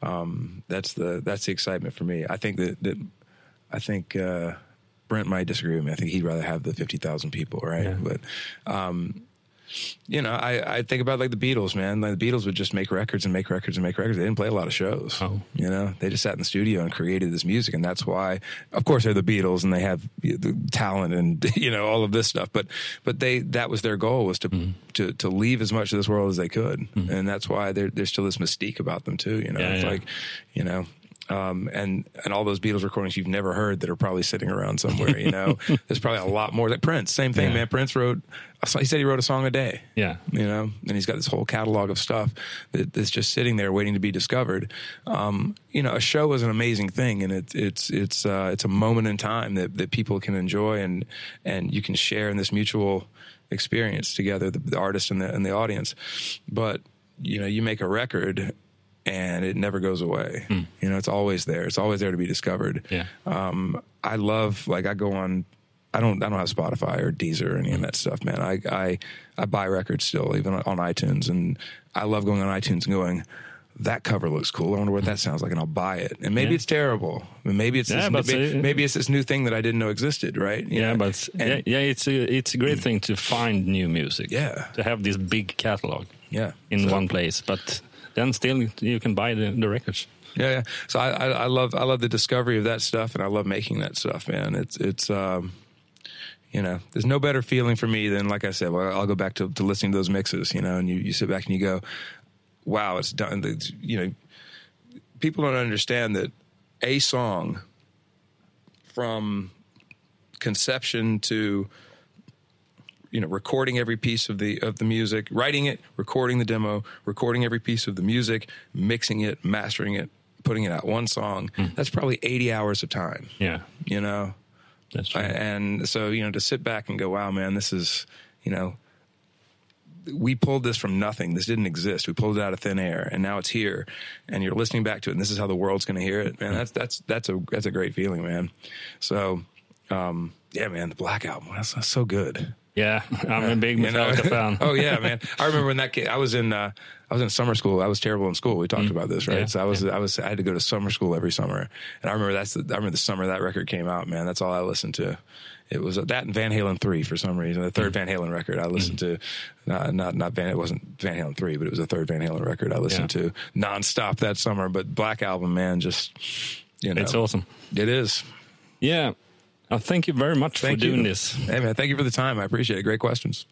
um, that's the that's the excitement for me. I think that that I think uh, Brent might disagree with me. I think he'd rather have the fifty thousand people, right? Yeah. But um, you know, I, I think about like the Beatles, man. Like the Beatles would just make records and make records and make records. They didn't play a lot of shows. Oh. You know, they just sat in the studio and created this music, and that's why, of course, they're the Beatles and they have the talent and [LAUGHS] you know all of this stuff. But but they that was their goal was to Mm-hmm. to to leave as much of this world as they could, and that's why there, there's still this mystique about them too. You know, Yeah, it's yeah. like you know. Um, and and all those Beatles recordings you've never heard that are probably sitting around somewhere. You know, [LAUGHS] there's probably a lot more. Like Prince, same thing, Yeah. man. Prince wrote. He said he wrote a song a day Yeah. you know, and he's got this whole catalog of stuff that, that's just sitting there waiting to be discovered. Um, you know, a show is an amazing thing, and it's it's it's uh, it's a moment in time that, that people can enjoy and and you can share in this mutual experience together, the, the artist and the and the audience. But you know, you make a record and it never goes away. Hmm. You know, it's always there. It's always there to be discovered. Yeah. Um, I love like I go on. I don't. I don't have Spotify or Deezer or any of hmm. that stuff, man. I I I buy records still, even on iTunes, and I love going on iTunes and going. That cover looks cool. I wonder what hmm. that sounds like, and I'll buy it. And maybe Yeah. it's terrible. Maybe it's Yeah, this, maybe, maybe it's this new thing that I didn't know existed, right? You Yeah, know? but And- yeah, yeah, it's a it's a great thing to find new music. Yeah. to have this big catalog yeah, in So- one place, but then still you can buy the, the records. Yeah, yeah. So I, I, I love I love the discovery of that stuff, and I love making that stuff, man. It's it's um, you know, there's no better feeling for me than like I said. Well, I'll go back to, to listening to those mixes, you know, and you, you sit back and you go, wow, it's done. It's, you know, people don't understand that a song from conception to you know recording every piece of the of the music writing it recording the demo recording every piece of the music mixing it mastering it putting it out one song. That's probably 80 hours of time. Yeah, you know? That's true. and so you know to sit back and go wow man this is you know we pulled this from nothing. This didn't exist. We pulled it out of thin air and now it's here and you're listening back to it and this is how the world's going to hear it. Man that's that's that's a that's a great feeling man. So um yeah man the black album that's, that's so good yeah, I'm a big you know? Metallica fan. [LAUGHS] oh yeah, man! I remember when that kid. I was in. Uh, I was in summer school. I was terrible in school. We talked about this, right? Mm. Yeah, so I was. I was. I had to go to summer school every summer, and I remember that's. The, I remember the summer that record came out. Man, that's all I listened to. It was that and Van Halen three for some reason. The Mm. third Van Halen record I listened to. Uh, not not Van. It wasn't Van Halen three, but it was the third Van Halen record I listened Yeah. to nonstop that summer. But Black Album, man, just you know, It's awesome. It is. Yeah, uh, thank you very much Thank for you. doing this. Hey man, thank you for the time. I appreciate it. Great questions.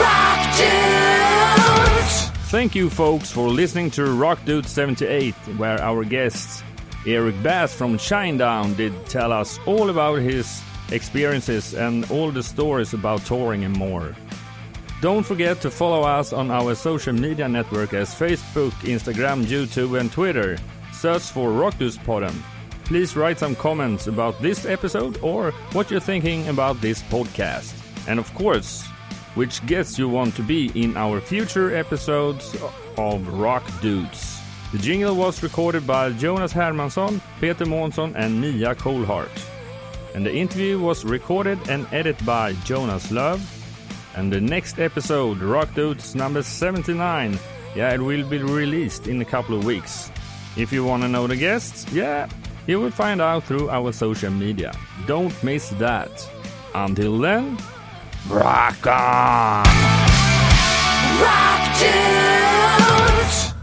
Rock dudes. Thank you, folks, for listening to Rock Dude 78, where our guest Eric Bass from Shinedown did tell us all about his experiences and all the stories about touring and more. Don't forget to follow us on our social media network as Facebook, Instagram, YouTube, and Twitter. Search for Rock Dudes Podden. Please write some comments about this episode or what you're thinking about this podcast. And of course, which guests you want to be in our future episodes of Rock Dudes. The jingle was recorded by Jonas Hermansson, Peter Månsson, and Mia Coulhart. And the interview was recorded and edited by Jonas Love. And the next episode, Rock Dudes number 79, yeah, it will be released in a couple of weeks. If you want to know the guests, yeah, you will find out through our social media. Don't miss that. Until then, rock on! Rock tunes!